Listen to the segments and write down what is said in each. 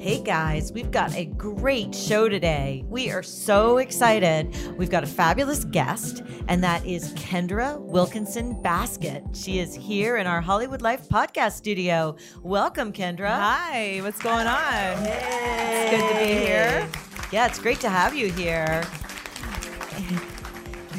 Hey guys, we've got a great show today. We are so excited. We've got a fabulous guest, and that is Kendra Wilkinson Baskett. She is here in our Hollywood Life podcast studio. Welcome, Kendra. Hi, what's going on? Hey. It's good to be here. Yeah, it's great to have you here.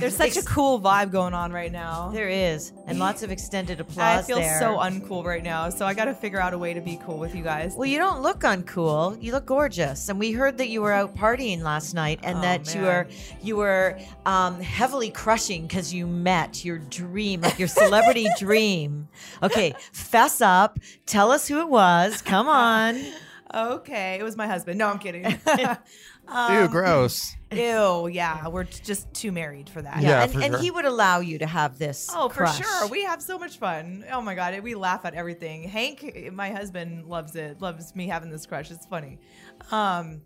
There's such a cool vibe going on right now. There is, and lots of extended applause I feel there. so uncool right now, so I got to figure out a way to be cool with you guys. Well, you don't look uncool. You look gorgeous, and we heard that you were out partying last night, and Oh, that you man. were you were um, heavily crushing because you met your dream, like your celebrity dream. Okay, fess up. Tell us who it was. Come on. Okay, it was my husband. No, I'm kidding. Ew, gross. Ew, yeah, we're t- just too married for that. Yeah, and, for and sure. he would allow you to have this. Oh, crush. for sure. We have so much fun. Oh my god, we laugh at everything. Hank, my husband, loves it. Loves me having this crush. It's funny. Um,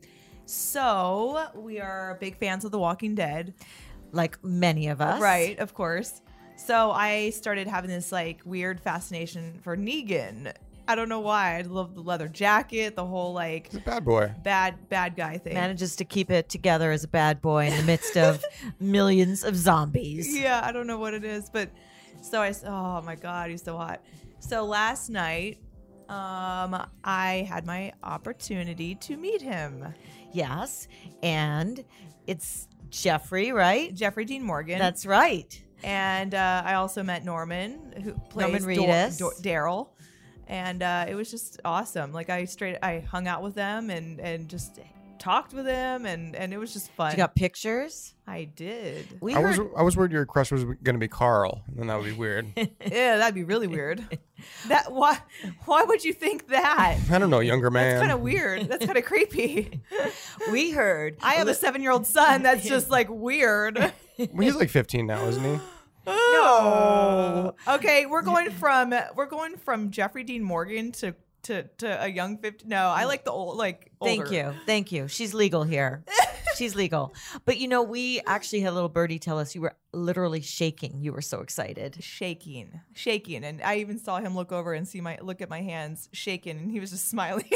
so we are big fans of The Walking Dead. like many of us, Right, of course. So I started having this like weird fascination for Negan. I don't know why. I love the leather jacket, the whole like He's a bad boy. bad bad guy thing. Manages to keep it together as a bad boy in the midst of millions of zombies. yeah, I don't know what it is, but so I oh my god, he's so hot. So last night, um, I had my opportunity to meet him, Yes, and it's Jeffrey, right? Jeffrey Dean Morgan. That's right. and uh, I also met Norman, who plays Norman Dor- Reedus. Dor- Daryl, and uh, it was just awesome. Like I straight, I hung out with them and and just talked with them, and and it was just fun. You got pictures. I did. We I heard. was I was worried your crush was going to be Carl, and then that would be weird. yeah, that'd be really weird. that why why would you think that? I don't know, younger man. That's kind of weird. That's kind of creepy. we heard. I have a seven year old son. That's just like weird. Well, he's like 15 now, isn't he? No. Oh, okay, we're going from we're going from Jeffrey Dean Morgan to to to a young 50. No, I mm. like the old like Thank you. Thank you. She's legal here. She's legal. But you know, we actually had a little birdie tell us you were literally shaking. You were so excited. Shaking, shaking, and I even saw him look over and see my look at my hands shaking, and he was just smiling.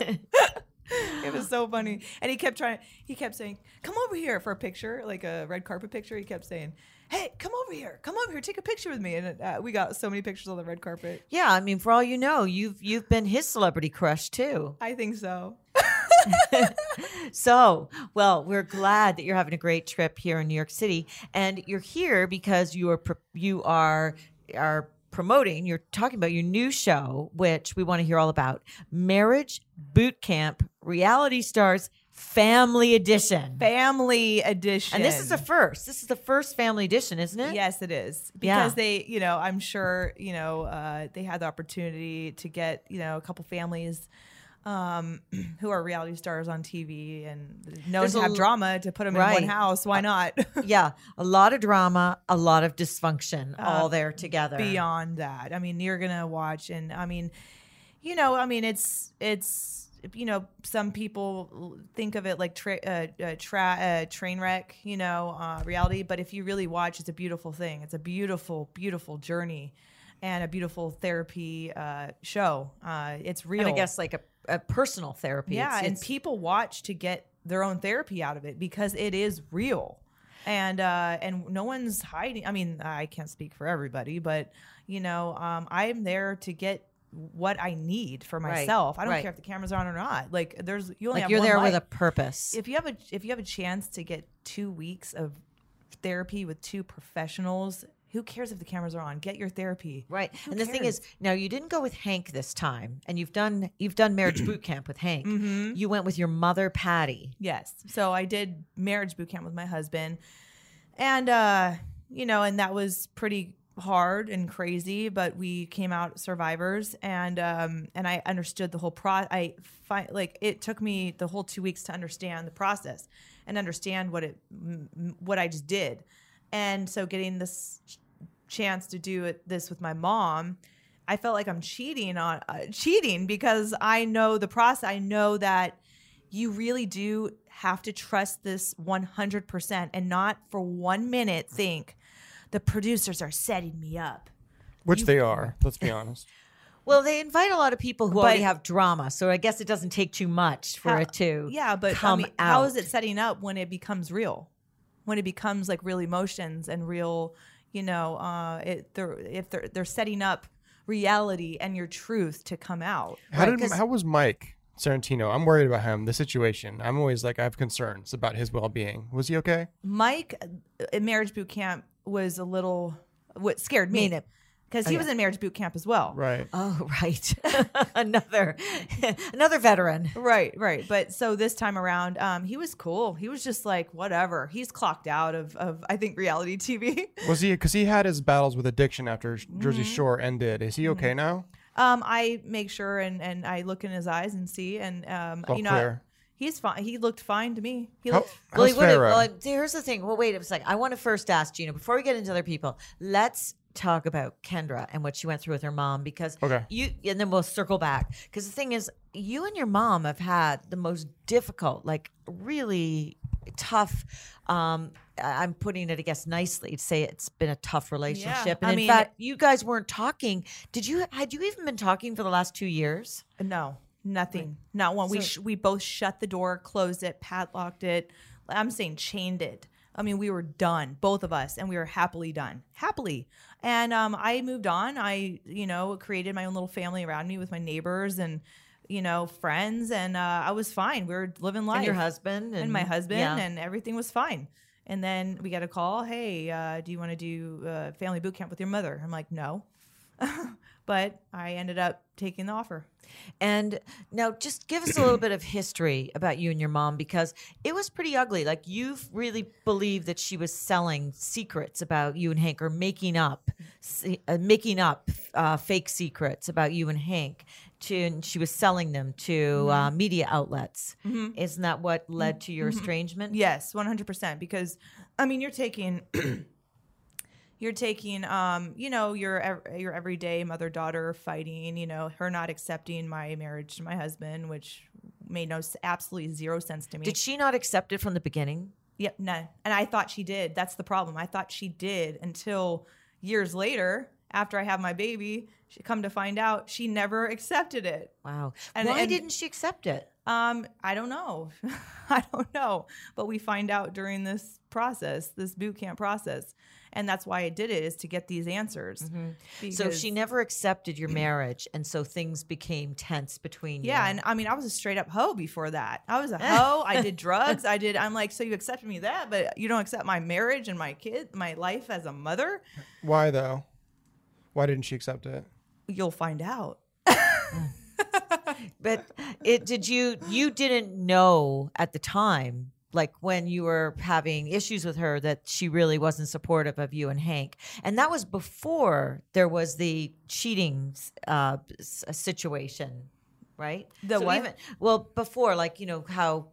it was so funny, and he kept trying. He kept saying, "Come over here for a picture, like a red carpet picture." He kept saying, "Hey, come over here, come over here, take a picture with me." And uh, we got so many pictures on the red carpet. Yeah, I mean, for all you know, you've you've been his celebrity crush too. I think so. So, well, we're glad that you're having a great trip here in New York City, and you're here because you are you are are promoting. You're talking about your new show, which we want to hear all about: Marriage Boot Camp Reality Stars Family Edition. Family edition, And this is the first. This is the first family edition, isn't it? Yes, it is Yeah. because they, you know, I'm sure, you know, uh, they had the opportunity to get, you know, a couple families um, who are reality stars on TV and known There's to have l- drama to put them in one house. Why not? Yeah, a lot of drama, a lot of dysfunction, Uh, all there together. Beyond that, I mean, you're gonna watch, and I mean, you know, I mean, it's it's you know, some people think of it like tra- uh, uh, tra- uh, train wreck, you know, uh, reality. But if you really watch, it's a beautiful thing. It's a beautiful, beautiful journey, and a beautiful therapy uh, show. Uh, it's real. and I guess like a, a personal therapy. Yeah, It's- and it's- people watch to get their own therapy out of it because it is real. And uh, and no one's hiding. I mean, I can't speak for everybody, but you know, um, I'm there to get what I need for Right, myself. I don't right. care if the camera's are on or not. Like, there's you only like have you're there with a purpose. If you have a if you have a chance to get two weeks of therapy with two professionals Who cares if the cameras are on? Get your therapy. Right. Who and the thing is, now you didn't go with Hank this time, and you've done you've done marriage boot camp with Hank. Mm-hmm. You went with your mother, Patty. Yes. So I did marriage boot camp with my husband. And uh, you know, and that was pretty hard and crazy, but we came out survivors and um and I understood the whole pro I find like it took me the whole 2 weeks to understand the process and understand what it what I just did. And so getting this chance to do it this with my mom, I felt like I'm cheating on uh, cheating because I know the process. I know that you really do have to trust this 100% and not for one minute think the producers are setting me up. Which they are. Let's be honest. Well, they invite a lot of people who But- already have drama, so I guess it doesn't take too much for How- it to Yeah, but come I mean, out. how is it setting up when it becomes real? When it becomes like real emotions and real, you know, uh, it, they're, if they're they're setting up reality and your truth to come out. How Right, did 'cause- how was Mike Sorrentino? I'm worried about him. The situation. I'm always like I have concerns about his well being. Was he okay? Mike uh, in marriage boot camp was a little what scared me because Oh, he yeah. was in marriage boot camp as well. Right. Oh, right. another another veteran. Right, right. But so this time around, um, he was cool. He was just like, whatever. He's clocked out of, of I think, reality TV. Was he? Because he had his battles with addiction after Jersey Mm-hmm. Shore ended. Is he okay now? Um, I make sure and, and I look in his eyes and see, and um, All you know, clear. He's fine. He looked fine to me. He How, looked, Well, he how's would have. Farrah? Well, here's the thing. Well, wait a second. I want to first ask Gina before we get into other people. Let's talk about Kendra and what she went through with her mom because Okay. you and then we'll circle back because the thing is you and your mom have had the most difficult like really tough um I- i'm putting it i guess nicely to say it's been a tough relationship Yeah. and I in mean- fact you guys weren't talking did you had you even been talking for the last two years no, nothing, not one. we sh- we both shut the door, closed it, padlocked it. I'm saying chained it. I mean, we were done, both of us, and we were happily done, happily. And um, I moved on. I, you know, created my own little family around me with my neighbors and, you know, friends, and uh, I was fine. We were living life. and your husband and, and my husband yeah. and everything was fine. And then we got a call, hey, uh, do you want to do uh, family boot camp with your mother? I'm like, no. but I ended up taking the offer. And now, just give us a little bit of history about you and your mom because it was pretty ugly. Like, you really believe that she was selling secrets about you and Hank, or making up, uh, making up uh, fake secrets about you and Hank. To and she was selling them to uh, media outlets. Isn't that what led to your estrangement? Yes, 100%. Because, I mean, you're taking. You're taking, um, you know, your your everyday mother daughter fighting. You know, her not accepting my marriage to my husband, which made no absolutely zero sense to me. Did she not accept it from the beginning? Yep, no. And I thought she did. That's the problem. I thought she did until years later, after I have my baby, she come to find out she never accepted it. Wow. And- Why and- didn't she accept it? Um, I don't know. I don't know. But we find out during this process, this boot camp process. And that's why I did it is to get these answers. Mm-hmm. So Because- she never accepted your marriage, and so things became tense between you. Yeah, and I mean, I was a straight up hoe before that. I was a hoe. I did drugs. I did. I'm like, so you accepted me that, but you don't accept my marriage and my kid, my life as a mother. Why though? Why didn't she accept it? You'll find out. Mm. But it did you you didn't know at the time like when you were having issues with her that she really wasn't supportive of you and Hank. And that was before there was the cheating uh situation, right? The what? Even, well, before like, you know, how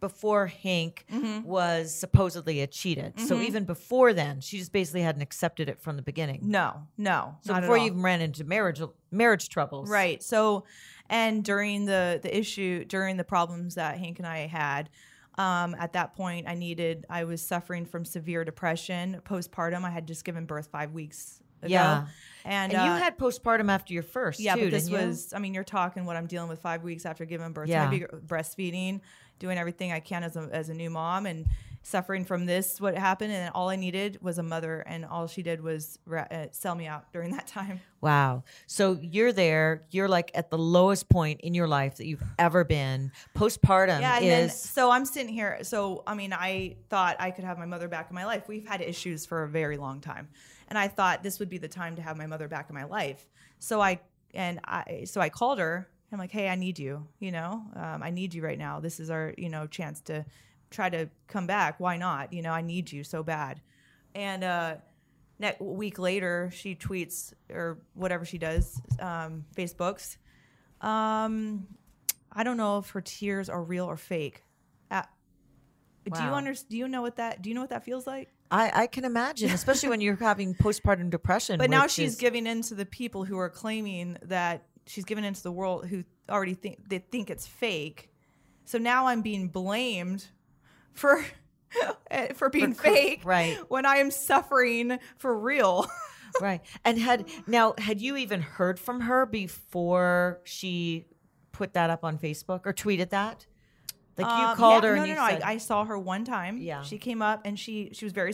before Hank Mm-hmm. was supposedly a cheated. So even before then, she just basically hadn't accepted it from the beginning. No, no. So before you even ran into marriage marriage troubles. Right. So, and during the the issue, during the problems that Hank and I had, um, at that point, I needed. I was suffering from severe depression, postpartum. I had just given birth five weeks ago. Yeah. And, And, you uh, had postpartum after your first, yeah, too, but this didn't you? was. I mean, you're talking what I'm dealing with five weeks after giving birth. Yeah. Maybe breastfeeding, doing everything I can as a as a new mom, and suffering from this. What happened, and all I needed was a mother, and all she did was ra- uh, sell me out during that time. Wow. So you're there. You're like at the lowest point in your life that you've ever been. Postpartum Yeah, and then so I'm sitting here. So I mean, I thought I could have my mother back in my life. We've had issues for a very long time, and I thought this would be the time to have my mother back in my life. So I and I so I called her. I'm like, hey, I need you. You know, um, I need you right now. This is our you know chance to try to come back. Why not? You know, I need you so bad. And uh, next week later, she tweets or whatever she does, um, Facebooks. Um, I don't know if her tears are real or fake. Uh, Do you Wow. under, Do you know what that? Do you know what that feels like? I, I can imagine, especially when you're having postpartum depression. But now she's is- giving in to the people who are claiming that she's given into the world who already think they think it's fake. So now I'm being blamed for eh, for being cr- fake, right. When I am suffering for real. right. And had now had you even heard from her before she put that up on Facebook or tweeted that? Like you Um, called yeah, her No, and no, you no. said, I, I saw her one time. Yeah. she came up and she she was very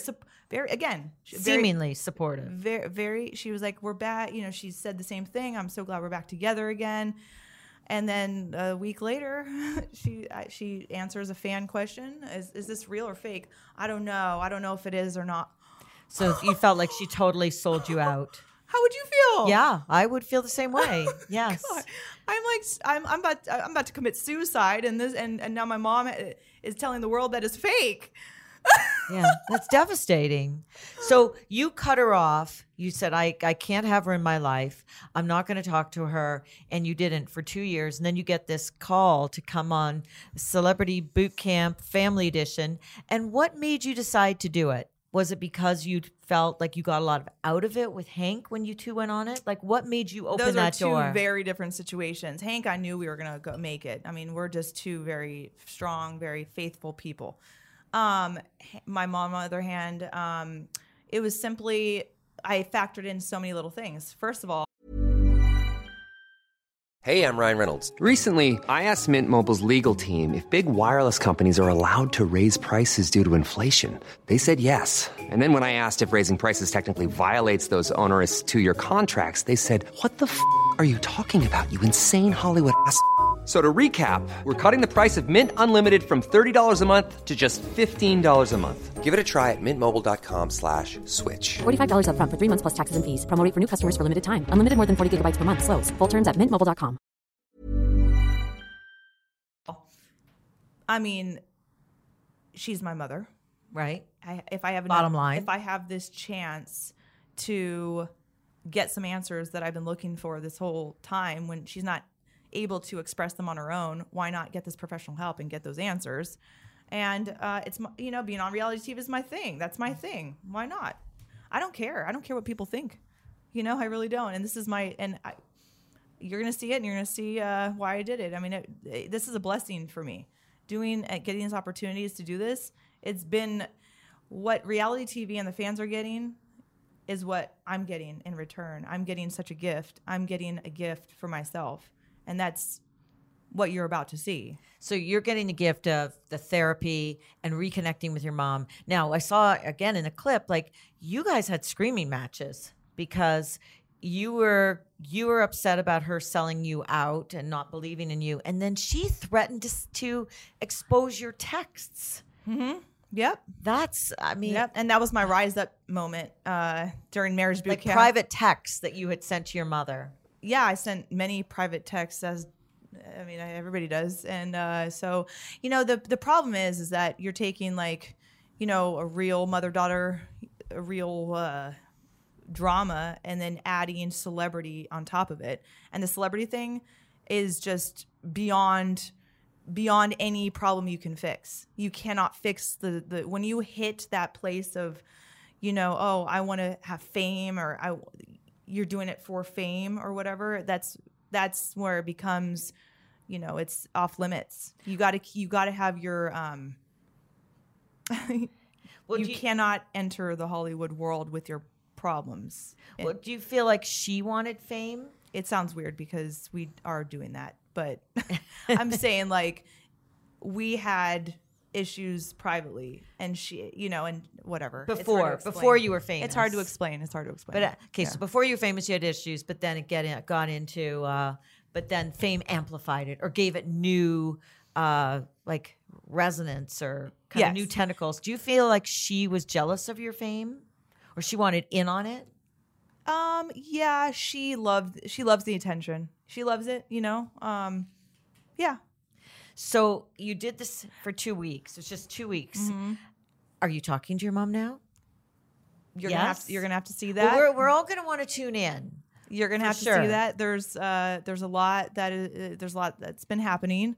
very again very, seemingly supportive. very very she was like we're back you know she said the same thing i'm so glad we're back together again and then a week later she she answers a fan question is, is this real or fake i don't know i don't know if it is or not So you felt like she totally sold you out. how would you feel Yeah, I would feel the same way. Yes. God. i'm like i'm i'm about i'm about to commit suicide and this and, and now my mom uh, is telling the world that it's fake yeah, that's devastating. So you cut her off. You said, I, I can't have her in my life. I'm not going to talk to her. And you didn't for two years. And then you get this call to come on Celebrity Boot Camp Family Edition. And what made you decide to do it? Was it because you felt like you got a lot of out of it with Hank when you two went on it? Like, what made you open those that are two door? very different situations. Hank, I knew we were gonna go make it. I mean, we're just two very strong, very faithful people. Um, my mom, on the other hand, um, it was simply I factored in so many little things. First of all, Hey, I'm Ryan Reynolds. Recently, I asked Mint Mobile's legal team if big wireless companies are allowed to raise prices due to inflation. They said yes. And then when I asked if raising prices technically violates those onerous two year contracts, they said, What the f are you talking about, you insane Hollywood ass? F- So to recap, we're cutting the price of Mint Unlimited from $30 a month to just $15 a month. Give it a try at mintmobile.com slash switch. $45 upfront for three months plus taxes and fees. Promo for new customers for limited time. Unlimited more than 40 gigabytes per month. Slows. Full terms at mintmobile.com. I mean, she's my mother. right? I, if I have Bottom line. if I have this chance to get some answers that I've been looking for this whole time, when she's not able to express them on her own, why not get this professional help and get those answers? And uh, it's you know being on reality TV is my thing. That's my thing. Why not? I don't care. I don't care what people think. You know, I really don't. And this is my and I, you're gonna see it, and you're gonna see uh, why I did it. I mean, it, it- this is a blessing for me. Doing uh, getting these opportunities to do this, it's been what reality TV and the fans are getting is what I'm getting in return. I'm getting such a gift. I'm getting a gift for myself, and that's what you're about to see. So you're getting the gift of the therapy and reconnecting with your mom. Now, I saw again in a clip like you guys had screaming matches because you were you were upset about her selling you out and not believing in you and then she threatened to, to expose your texts. Yep. That's I mean Yep. And that was my rise up moment uh, during marriage boot like camp. private texts that you had sent to your mother. Yeah, I sent many private texts as I mean everybody does, and uh, so you know the the problem is is that you're taking like you know a real mother daughter, a real uh, drama, and then adding celebrity on top of it, and the celebrity thing is just beyond beyond any problem you can fix. You cannot fix the the when you hit that place of you know, oh, I want to have fame or I you're doing it for fame or whatever. That's that's where it becomes, you know, it's off limits. You got to you got to have your um Well, you you- cannot enter the Hollywood world with your problems. Well, do you feel like she wanted fame? it sounds weird because we are doing that, but I'm saying like we had issues privately and she you know and whatever It's hard to Before- before you were famous. it's hard to explain it's hard to explain But uh, okay, so before you were famous, you had issues, but then it get in, got into, uh, but then fame amplified it or gave it new, uh, like resonance or kind of new tentacles. Do you feel like she was jealous of your fame, or or she wanted in on it? Um, yeah, she loved she loves the attention. She loves it, you know. Um, yeah. So you did this for two weeks. It's just two weeks. Are you talking to your mom now? You're gonna have Yes. to, you're gonna have to see Well, that. we're, we're all going to want to tune in. You're gonna have to sure. see that. There's uh there's a lot that is, uh, there's a lot that's been happening,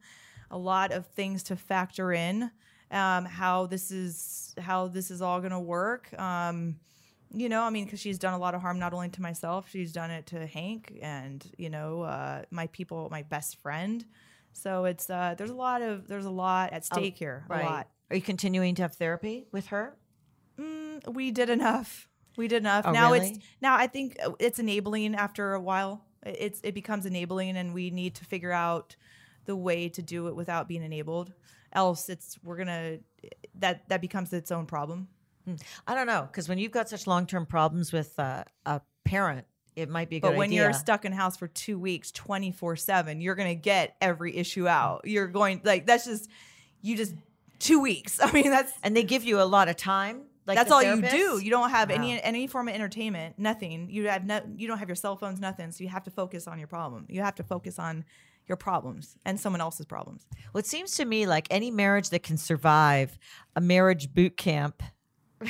a lot of things to factor in. Um, how this is how this is all gonna work. Um, you know, I mean, because she's done a lot of harm not only to myself, she's done it to Hank and you know uh, my people, my best friend. So it's uh, there's a lot of there's a lot at stake here. A lot. Are you continuing to have therapy with her? Mm, we did enough. We did enough. Oh, now really? it's now I think uh, it's enabling after a while. It's it becomes enabling and we need to figure out the way to do it without being enabled. Else it's we're to that that becomes its own problem. I don't know because when you've got such long term problems with uh, a parent, it might be a good idea. But when idea. you're stuck in house for 2 weeks 24/7, you're going to get every issue out. You're going like that's just you just 2 weeks. I mean that's and they give you a lot of time. Like that's the all therapist? you do. You don't have Wow. any any form of entertainment. Nothing. You have no. You don't have your cell phones. Nothing. So you have to focus on your problem. You have to focus on your problems and someone else's problems. Well, it seems to me like any marriage that can survive a marriage boot camp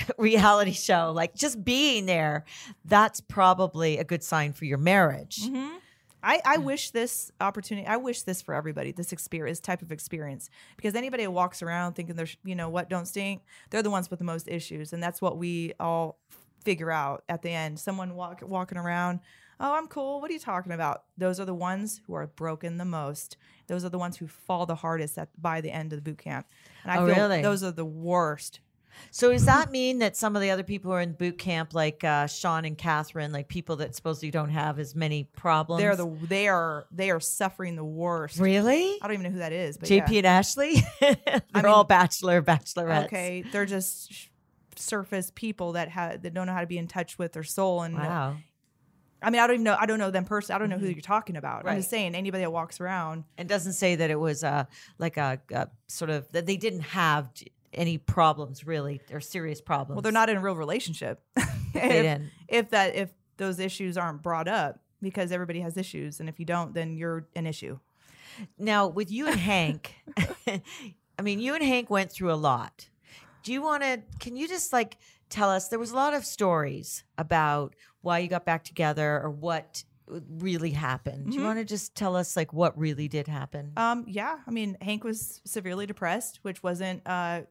reality show, like just being there, that's probably a good sign for your marriage. Mm-hmm. I, I wish this opportunity. I wish this for everybody. This experience, this type of experience, because anybody that walks around thinking they're, you know, what don't stink, they're the ones with the most issues, and that's what we all figure out at the end. Someone walk, walking around, oh, I'm cool. What are you talking about? Those are the ones who are broken the most. Those are the ones who fall the hardest at by the end of the boot camp. And I Oh, feel really? those are the worst. So does that mean that some of the other people who are in boot camp, like uh, Sean and Catherine, like people that supposedly don't have as many problems? They're the they are they are suffering the worst. really I don't even know who that is, but JP yeah. and Ashley. They're mean- all bachelor, bachelorettes. Okay, they're just sh- surface people that have that don't know how to be in touch with their soul and Wow. I mean I don't even know I don't know them personally I don't know who you're talking about I'm just saying anybody that walks around and doesn't say that it was uh, like a, a sort of that they didn't have any problems really or serious problems. well they're not in a real relationship if, if that if those issues aren't brought up because everybody has issues and if you don't then you're an issue Now, with you and Hank, I mean, you and Hank went through a lot. Do you want to? Can you just like tell us? There was a lot of stories about why you got back together or what really happened. Do you want to just tell us like what really did happen? Um, yeah, I mean, Hank was severely depressed, which wasn't uh,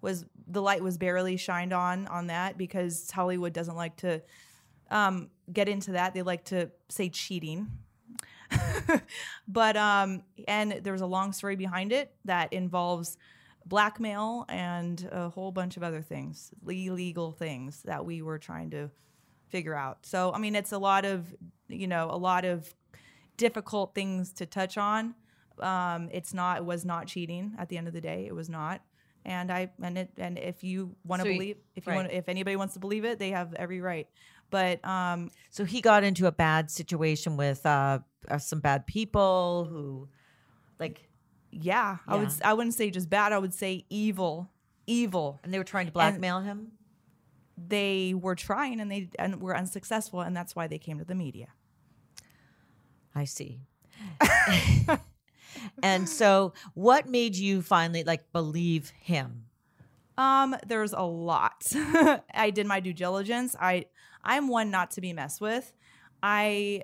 was the light was barely shined on on that because Hollywood doesn't like to um, get into that. They like to say cheating. but um, and there was a long story behind it that involves blackmail and a whole bunch of other things, illegal things that we were trying to figure out. So I mean, it's a lot of you know a lot of difficult things to touch on. Um, it's not it was not cheating at the end of the day. It was not. And I and it and if you want to So believe if you right. want if anybody wants to believe it, they have every right. But um, So he got into a bad situation with uh, uh, some bad people who, like, yeah, I would I wouldn't say just bad. I would say evil, evil. and they were trying to blackmail him. They were trying and they and were unsuccessful, and that's why they came to the media. I see. and so, what made you finally like believe him? Um, there's a lot. I did my due diligence. I I'm one not to be messed with. I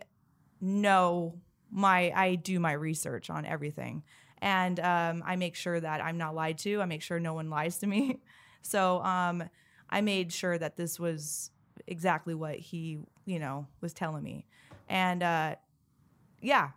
know my I do my research on everything. And um, I make sure that I'm not lied to. I make sure no one lies to me. So um, I made sure that this was exactly what he, you know, was telling me. And uh, yeah,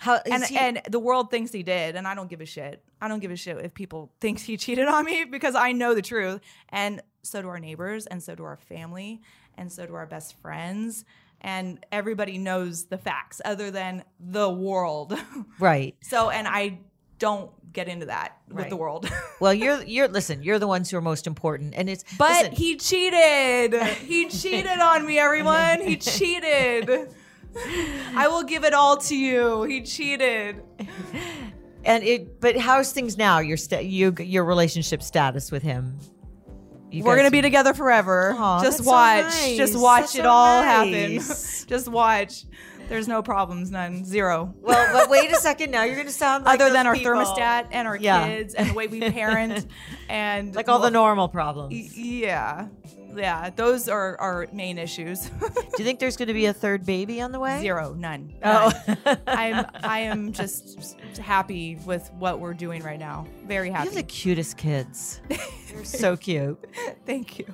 How is and he- and the world thinks he did, and I don't give a shit. I don't give a shit if people think he cheated on me because I know the truth, and so do our neighbors, and so do our family, and so do our best friends, and everybody knows the facts other than the world. right? so, and I don't get into that with the world. Well, you're you're listen. You're the ones who are most important, and it's But listen, he cheated. He cheated on me, everyone. He cheated. I will give it all to you. He cheated. and it. But how's things now? Your sta- you, your relationship status with him? You We're gonna be together forever. Aw, just that's so watch. nice. Just watch That's it so all nice. happen. just watch. There's no problems, none, zero. Well, but wait a second. Now you're going to sound like Other than our people. thermostat and our Yeah. kids and the way we parent and like all the normal problems. Yeah, yeah. Those are our main issues. Do you think there's going to be a third baby on the way? Zero, none. Oh. none. I'm I am just happy with what we're doing right now. Very happy. You have the cutest kids. They're so cute. Thank you.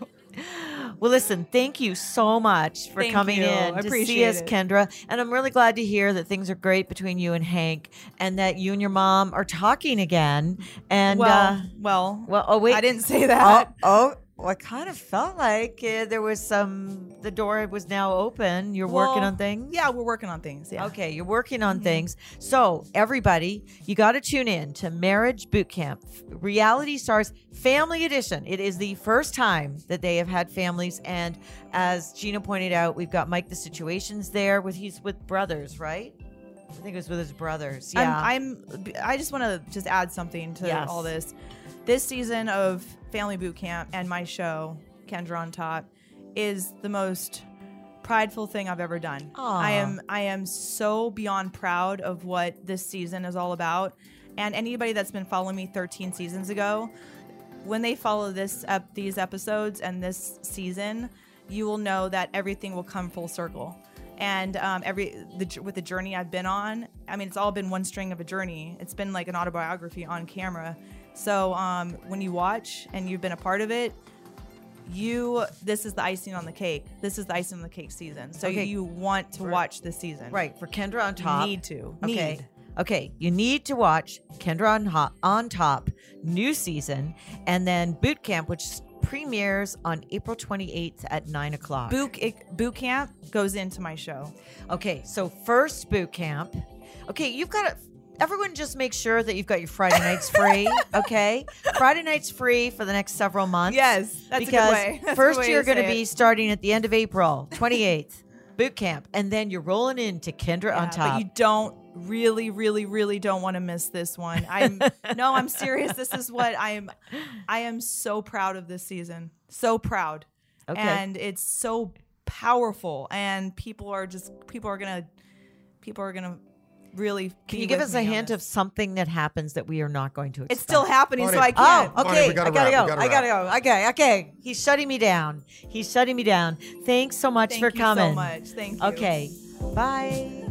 Well, listen, thank you so much for Thank coming you. in I to see us, it. Kendra. And I'm really glad to hear that things are great between you and Hank and that you and your mom are talking again. And, well, uh, well, well, oh, wait. I didn't say that. Oh, oh, well, I kind of felt like uh, there was some, the door was now open. You're working on things? Yeah, we're working on things. Yeah. Okay, you're working on things. So, everybody, you got to tune in to Marriage Boot Camp, Reality Stars Family Edition. It is the first time that they have had families, and as Gina pointed out, we've got Mike the Situations there with he's with brothers, right? I think it was with his brothers. Yeah, I'm, I'm I just want to just add something to Yes. all this. This season of Family Boot Camp and my show, Kendra on Top, is the most prideful thing I've ever done. Aw. I am I am so beyond proud of what this season is all about. And anybody that's been following me 13 seasons ago, when they follow this ep- these episodes and this season, you will know that everything will come full circle. And um, every the, with the journey I've been on, I mean, it's all been one string of a journey. It's been like an autobiography on camera. So um, when you watch and you've been a part of it, you this is the icing on the cake. This is the icing on the cake season. So Okay. you want to watch this season, right for Kendra on top. You need to. Okay. Need. Okay, you need to watch Kendra on, Ho- on Top new season, and then Boot Camp, which premieres on April 28th at 9 o'clock. Boot boot camp goes into my show. Okay, so first boot camp. Okay, you've got to. Everyone, just make sure that you've got your Friday nights free. Okay, Friday nights free for the next several months. Yes, that's because first you're going to be starting at the end of April, 28th, boot camp, and then you're rolling into Kendra on Yeah, top. But you don't really, really, really don't want to miss this one. I'm no, I'm serious. This is what I'm. I am so proud of this season. So proud, Okay. and it's so powerful. And people are just people are gonna people are gonna really. Can be you give us a hint of something that happens that we are not going to expect? It's still happening, so I can't. Oh, Bonnie, okay. we gotta I gotta wrap, go. gotta I gotta go. Okay, okay. He's shutting me down. He's shutting me down. Thanks so much Thank for you coming. so much. Thank you. Okay. Bye.